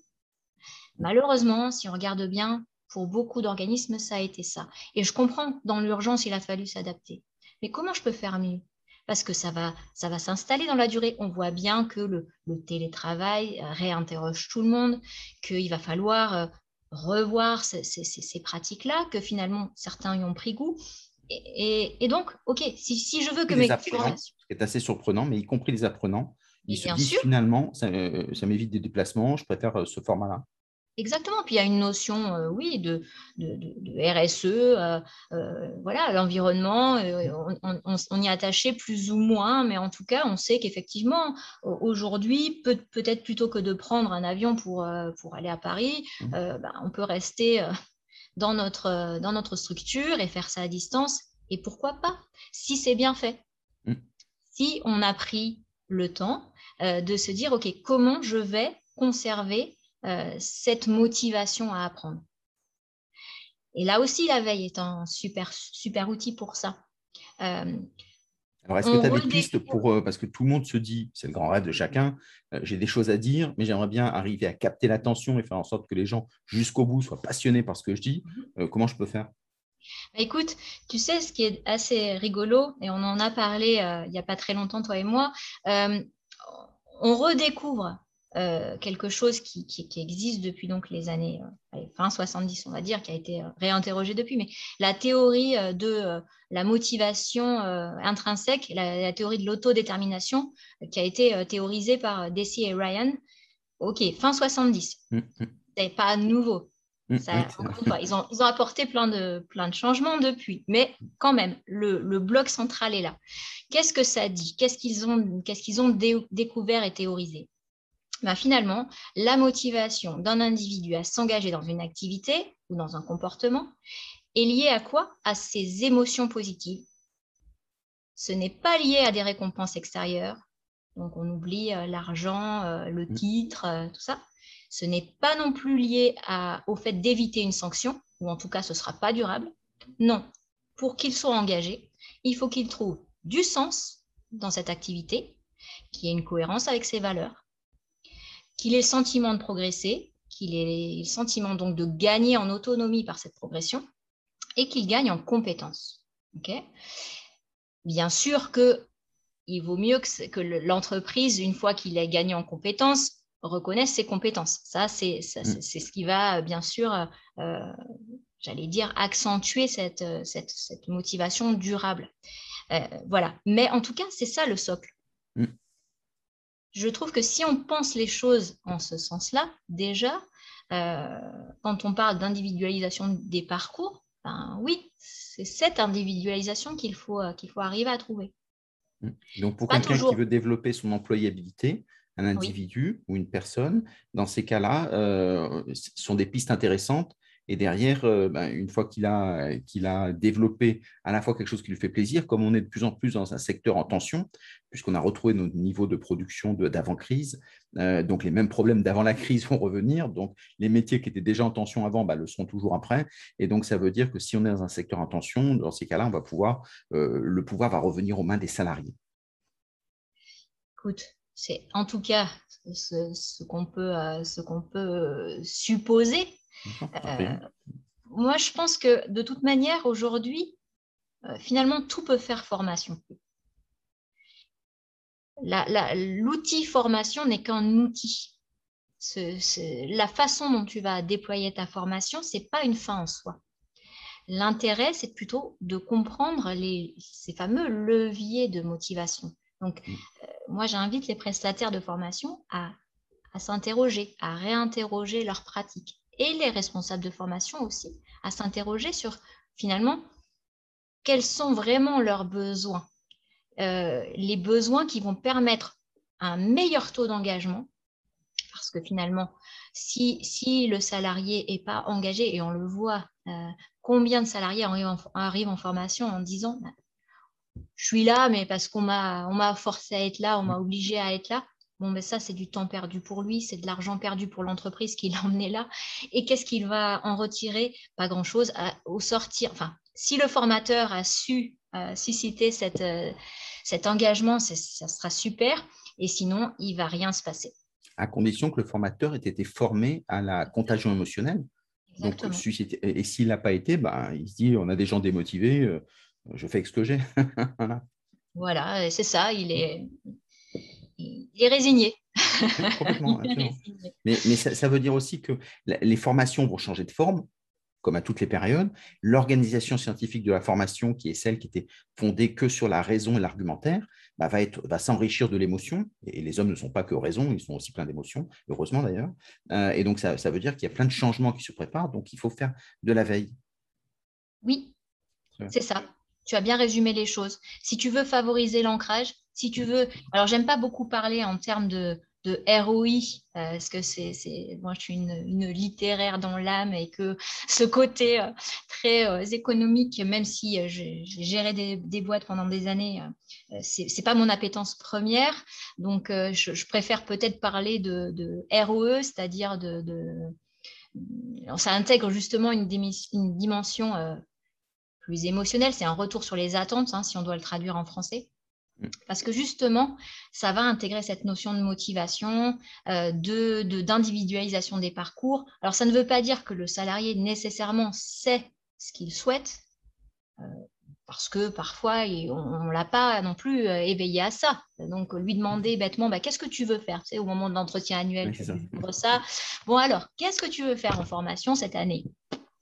Malheureusement, si on regarde bien, pour beaucoup d'organismes, ça a été ça. Et je comprends, dans l'urgence, il a fallu s'adapter. Mais comment je peux faire mieux? Parce que ça va, ça va s'installer dans la durée. On voit bien que le, télétravail euh, réinterroge tout le monde, qu'il va falloir euh, revoir ces, pratiques-là, que finalement certains y ont pris goût. Et, donc, OK, si, je veux que mes formations... Ce qui est assez surprenant, mais y compris les apprenants, ils se disent finalement, euh, ça m'évite des déplacements, je préfère ce format-là. Exactement. Puis il y a une notion, euh, oui, de, RSE, euh, euh, voilà, l'environnement. On, y est attaché plus ou moins, mais en tout cas, on sait qu'effectivement, aujourd'hui, peut, être plutôt que de prendre un avion pour, pour aller à Paris, mmh. bah, on peut rester dans notre, dans notre structure et faire ça à distance. Et pourquoi pas, si c'est bien fait, mmh. si on a pris le temps de se dire, OK, comment je vais conserver euh, cette motivation à apprendre. Et là aussi, la veille est un super, super outil pour ça. Euh, Alors, est-ce que tu as des pistes pour. Euh, parce que tout le monde se dit, c'est le grand rêve de chacun, j'ai des choses à dire, mais j'aimerais bien arriver à capter l'attention et faire en sorte que les gens, jusqu'au bout, soient passionnés par ce que je dis. Mhm. comment je peux faire? Bah, Écoute, tu sais, ce qui est assez rigolo, et on en a parlé il n'y a pas très longtemps, toi et moi, on redécouvre euh, quelque chose qui, existe depuis donc les années euh, fin 70, on va dire, qui a été euh, réinterrogé depuis, mais la théorie de la motivation intrinsèque, la, théorie de l'autodétermination, qui a été théorisée par Deci et Ryan. Ok, fin 70. Ce mm, mm. C'est pas nouveau. Mm, ils, ont, apporté plein de, plein de changements depuis, mais quand même, le, bloc central est là. Qu'est-ce que ça dit? Qu'est-ce qu'ils ont, qu'est-ce qu'ils ont découvert et théorisé? Ben, Finalement, la motivation d'un individu à s'engager dans une activité ou dans un comportement est liée à quoi? À ses émotions positives. Ce n'est pas lié à des récompenses extérieures. Donc, on oublie euh, l'argent, euh, le titre, euh, tout ça ce n'est pas non plus lié au fait d'éviter une sanction, ou en tout cas ce ne sera pas durable. Non, pour qu'il soit engagé, il faut qu'il trouve du sens dans cette activité, qu'il ait une cohérence avec ses valeurs, qu'il ait le sentiment de progresser, qu'il ait le sentiment donc de gagner en autonomie par cette progression et qu'il gagne en compétences. Bien sûr que il vaut mieux que l'entreprise, une fois qu'il ait gagné en compétences, reconnaissent ses compétences. Ça, c'est ce qui va, bien sûr, euh, euh, j'allais dire, accentuer euh, cette, cette motivation durable. voilà. Mais en tout cas, c'est ça le socle. Je trouve que si on pense les choses en ce sens-là, déjà, quand on parle d'individualisation des parcours, ben oui, c'est cette individualisation qu'il faut, qu'il faut arriver à trouver. Mm. Donc, pour quelqu'un qui veut développer son employabilité, un individu ou une personne. Dans ces cas-là, euh, ce sont des pistes intéressantes. Et derrière, euh, ben, une fois qu'il a, a développé à la fois quelque chose qui lui fait plaisir, comme on est de plus en plus dans un secteur en tension, puisqu'on a retrouvé nos niveaux de production d'avant-crise, euh, donc les mêmes problèmes d'avant la crise [laughs] vont revenir. Donc les métiers qui étaient déjà en tension avant ben, le seront toujours après. Et donc ça veut dire que si on est dans un secteur en tension, dans ces cas-là, on va pouvoir, le pouvoir va revenir aux mains des salariés. Écoute, c'est en tout cas ce, qu'on peut, euh, peut euh, supposer. Euh, moi, je pense que de toute manière, aujourd'hui, finalement, tout peut faire formation. L'outil formation n'est qu'un outil. la façon dont tu vas déployer ta formation, ce n'est pas une fin en soi. L'intérêt, c'est plutôt de comprendre les, ces fameux leviers de motivation. Donc, mm moi, j'invite les prestataires de formation à, s'interroger, à réinterroger leurs pratiques et les responsables de formation aussi, à s'interroger sur finalement quels sont vraiment leurs besoins, euh, les besoins qui vont permettre un meilleur taux d'engagement, parce que finalement, si, si le salarié n'est pas engagé, et on le voit, euh, combien de salariés arrivent en, formation en disant je suis là, mais parce qu'on m'a, on m'a forcé à être là, on m'a obligé à être là. Bon, ben ça, c'est du temps perdu pour lui, c'est de l'argent perdu pour l'entreprise qui [laughs] l'a emmené là. Et qu'est-ce qu'il va en retirer? Pas grand-chose. Au sortir, enfin, si le formateur a su euh, susciter cette, euh, cet engagement, ça sera super. Et sinon, il va rien se passer. À condition que le formateur ait été formé à la contagion émotionnelle. Donc, et s'il n'a pas été, ben, il se dit on a des gens démotivés, euh, je fais ce que j'ai. [laughs] voilà, c'est ça, il est, il est résigné. [laughs] Mais, ça, veut dire aussi que les formations vont changer de forme, comme à toutes les périodes. L'organisation scientifique de la formation, qui est celle qui était fondée que sur la raison et l'argumentaire, bah, va, va s'enrichir de l'émotion. Et les hommes ne sont pas que raison, ils sont aussi pleins d'émotions, heureusement d'ailleurs. Euh, et donc, ça, ça veut dire qu'il y a plein de changements qui se préparent, donc il faut faire de la veille. Oui, c'est ça tu as bien résumé les choses. Si tu veux favoriser l'ancrage, si tu veux. Alors, j'aime pas beaucoup parler en termes de, ROI, euh, parce que c'est, moi je suis une, littéraire dans l'âme et que ce côté euh, très euh, économique, même si j'ai géré des, boîtes pendant des années, c'est, n'est pas mon appétence première. Donc je, préfère peut-être parler de, ROE, c'est-à-dire de, ça intègre justement une, dimension plus émotionnel, c'est un retour sur les attentes, hein, si on doit le traduire en français. Mm. Parce que justement, ça va intégrer cette notion de motivation, euh, de d'individualisation des parcours. Alors, ça ne veut pas dire que le salarié nécessairement sait ce qu'il souhaite. Euh, parce que parfois, on ne l'a pas non plus euh, éveillé à ça. Donc, lui demander bêtement, bah, qu'est-ce que tu veux faire? Au moment de l'entretien annuel, tu ça. Bon, alors, qu'est-ce que tu veux faire en formation cette année?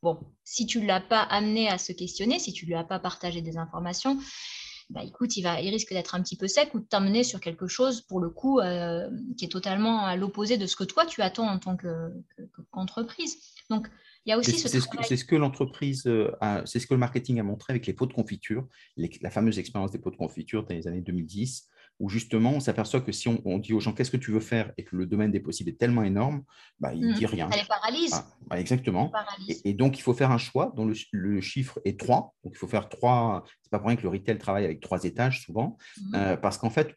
Bon, si tu ne l'as pas amené à se questionner, si tu ne lui as pas partagé des informations, bah, écoute, il, va, il risque d'être un petit peu sec ou de t'amener sur quelque chose, pour le coup, euh, qui est totalement à l'opposé de ce que toi, tu attends en tant qu'entreprise. Donc, il y a aussi ce C'est ce que l'entreprise, euh, c'est ce que le marketing a montré avec les pots de confiture, la fameuse expérience des pots de confiture dans les années 2010, où justement on s'aperçoit que si on, dit aux gens qu'est-ce que tu veux faire et que le domaine des possibles est tellement énorme, bah, il ne dit mmh. rien. Ça les paralyse. Ah, bah, exactement. Et, donc il faut faire un choix dont le, chiffre est 3. Donc il faut faire 3. C'est pas pour rien que le retail travaille avec trois étages souvent, mmh. euh, parce qu'en fait,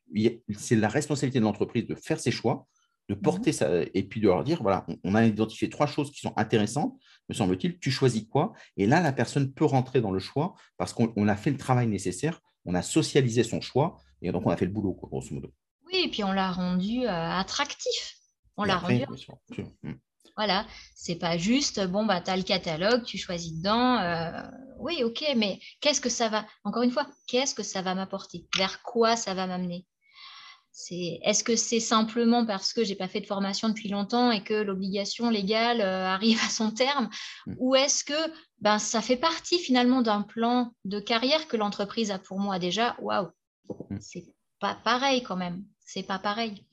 c'est la responsabilité de l'entreprise de faire ses choix de mmh porter ça et puis de leur dire voilà, on, a identifié trois choses qui sont intéressantes, me semble-t-il, tu choisis quoi? Et là, la personne peut rentrer dans le choix parce qu'on a fait le travail nécessaire, on a socialisé son choix et donc on a fait le boulot, grosso modo. Oui, et puis on l'a rendu euh, attractif. On l'a rendu. Voilà, c'est pas juste, bon, bah, tu as le catalogue, tu choisis dedans. Euh, oui, ok, mais qu'est-ce que ça va, encore une fois, qu'est-ce que ça va m'apporter? Vers quoi ça va m'amener? Est-ce que c'est simplement parce que j'ai pas fait de formation depuis longtemps et que l'obligation légale euh, [laughs] arrive à son terme? Mm. ou est-ce que ben, ça fait partie finalement d'un plan de carrière que l'entreprise a pour moi déjà? Waouh. C'est pas pareil quand même c'est pas pareil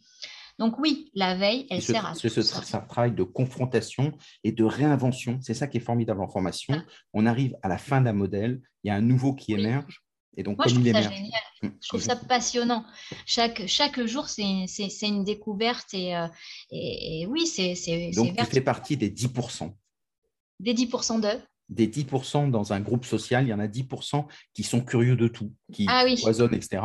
donc oui, la veille, elle sert à ce, C'est un travail de confrontation et de réinvention. C'est ça qui est formidable en formation. Ah. On arrive à la fin d'un modèle, il y a un nouveau qui émerge et donc, Moi, je trouve ça génial. Mmh, je trouve ça passionnant. Chaque, chaque jour, c'est une découverte. Et, euh, et, oui, c'est. Donc, tu fais partie des 10%. Des 10% de Des 10% dans un groupe social, il y en a 10% qui sont curieux de tout, qui ah, oui. etc.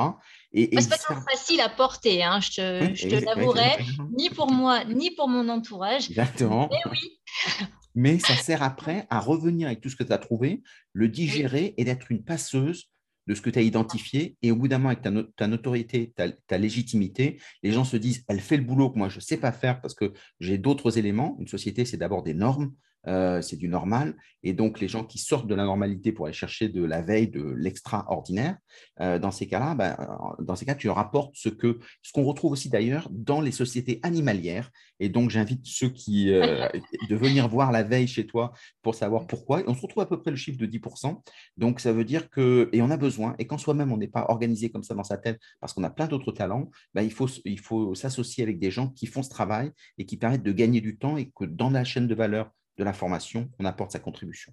Et, c'est pas ça... facile à porter, hein, je te, je te l'avouerai, ni pour moi, ni pour mon entourage. Exactement. Mais oui. [laughs] Mais ça sert après à revenir avec tout ce que tu as trouvé, le digérer et d'être une passeuse de ce que tu as identifié. Et au bout d'un moment, avec ta, notoriété, ta, légitimité, les gens se disent, elle fait le boulot que moi, je ne sais pas faire parce que j'ai d'autres éléments. Une société, c'est d'abord des normes, euh, c'est du normal. Et donc, les gens qui sortent de la normalité pour aller chercher de la veille, de l'extraordinaire, euh, dans ces cas-là, ben, euh, dans ces cas, tu rapportes ce que ce qu'on retrouve aussi d'ailleurs dans les sociétés animalières. Et donc, j'invite ceux qui de venir voir la veille chez toi pour savoir pourquoi. on se retrouve à peu près le chiffre de 10%. Donc, ça veut dire que, et on a besoin, et quand soi-même on n'est pas organisé comme ça dans sa tête parce qu'on a plein d'autres talents, ben, il faut, il faut s'associer avec des gens qui font ce travail et qui permettent de gagner du temps et que dans la chaîne de valeur de la formation, on apporte sa contribution.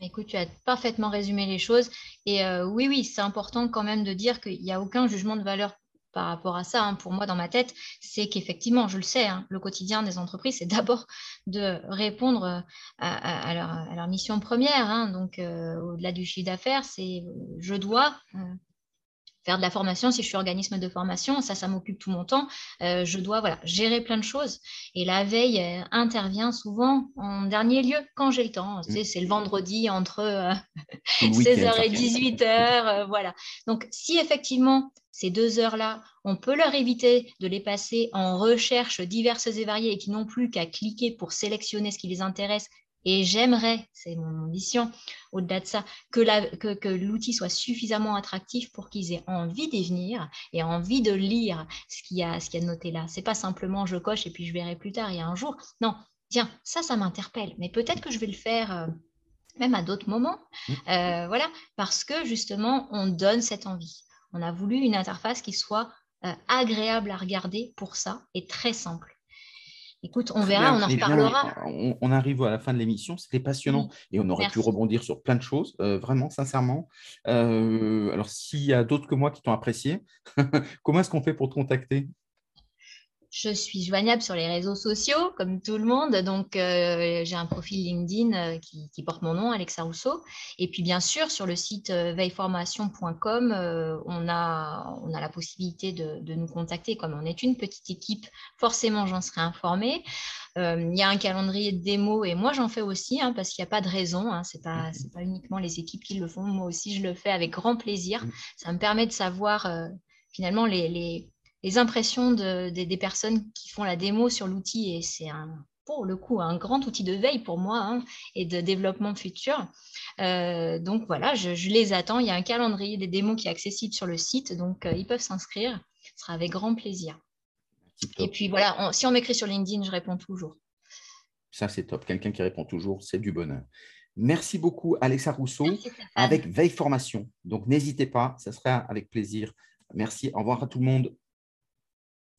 Écoute, tu as parfaitement résumé les choses. Et euh, oui, oui, c'est important quand même de dire qu'il n'y a aucun jugement de valeur par rapport à ça. Hein. Pour moi, dans ma tête, c'est qu'effectivement, je le sais, hein, le quotidien des entreprises, c'est d'abord de répondre euh, à, leur, mission première. Hein. Donc, euh, au-delà du chiffre d'affaires, c'est je dois faire de la formation, si je suis organisme de formation, ça, ça m'occupe tout mon temps. Euh, je dois voilà, gérer plein de choses. Et la veille euh, intervient souvent en dernier lieu quand j'ai le temps. C'est le vendredi entre 16h euh, [laughs] et 18h. voilà. Donc, si effectivement, ces deux heures-là, on peut leur éviter de les passer en recherches diverses et variées et qui n'ont plus qu'à cliquer pour sélectionner ce qui les intéresse et j'aimerais, c'est mon ambition, au-delà de ça, que, l'outil soit suffisamment attractif pour qu'ils aient envie d'y venir et envie de lire ce qu'il y a, ce qu'il y a noté là. C'est pas simplement je coche et puis je verrai plus tard, il y a un jour. Non, tiens, ça, ça m'interpelle, mais peut-être que je vais le faire. Euh, même à d'autres moments, mmh. euh, voilà, parce que justement, on donne cette envie. On a voulu une interface qui soit euh, agréable à regarder pour ça et très simple. Écoute, on verra, on en reparlera. on, arrive à la fin de l'émission, c'était passionnant et on aurait pu rebondir sur plein de choses, euh, vraiment, sincèrement. Euh, alors, s'il y a d'autres que moi qui t'ont apprécié, [laughs] comment est-ce qu'on fait pour te contacter? Je suis joignable sur les réseaux sociaux, comme tout le monde. Donc, euh, j'ai un profil LinkedIn euh, qui, porte mon nom, Alexa Rousseau. Et puis, bien sûr, sur le site euh, veilleformation.com, on, a, on a la possibilité de, nous contacter. Comme on est une petite équipe, forcément, j'en serai informée. Il y a un calendrier de démo et moi, j'en fais aussi, hein, parce qu'il n'y a pas de raison. Hein. Ce n'est pas, pas uniquement les équipes qui le font. Moi aussi, je le fais avec grand plaisir. Mmh. Ça me permet de savoir finalement les les impressions des, personnes qui font la démo sur l'outil et c'est un pour le coup un grand outil de veille pour moi hein, et de développement futur. Euh, donc voilà, je, les attends. Il y a un calendrier des démos qui est accessible sur le site, donc ils peuvent s'inscrire. Ce sera avec grand plaisir. Et puis voilà, si on m'écrit sur LinkedIn, je réponds toujours. Ça, c'est top. Quelqu'un qui répond toujours, c'est du bonheur. Merci beaucoup, Alexa Rousseau, avec Veille Formation. Donc, n'hésitez pas, ça sera avec plaisir. Merci. Au revoir à tout le monde.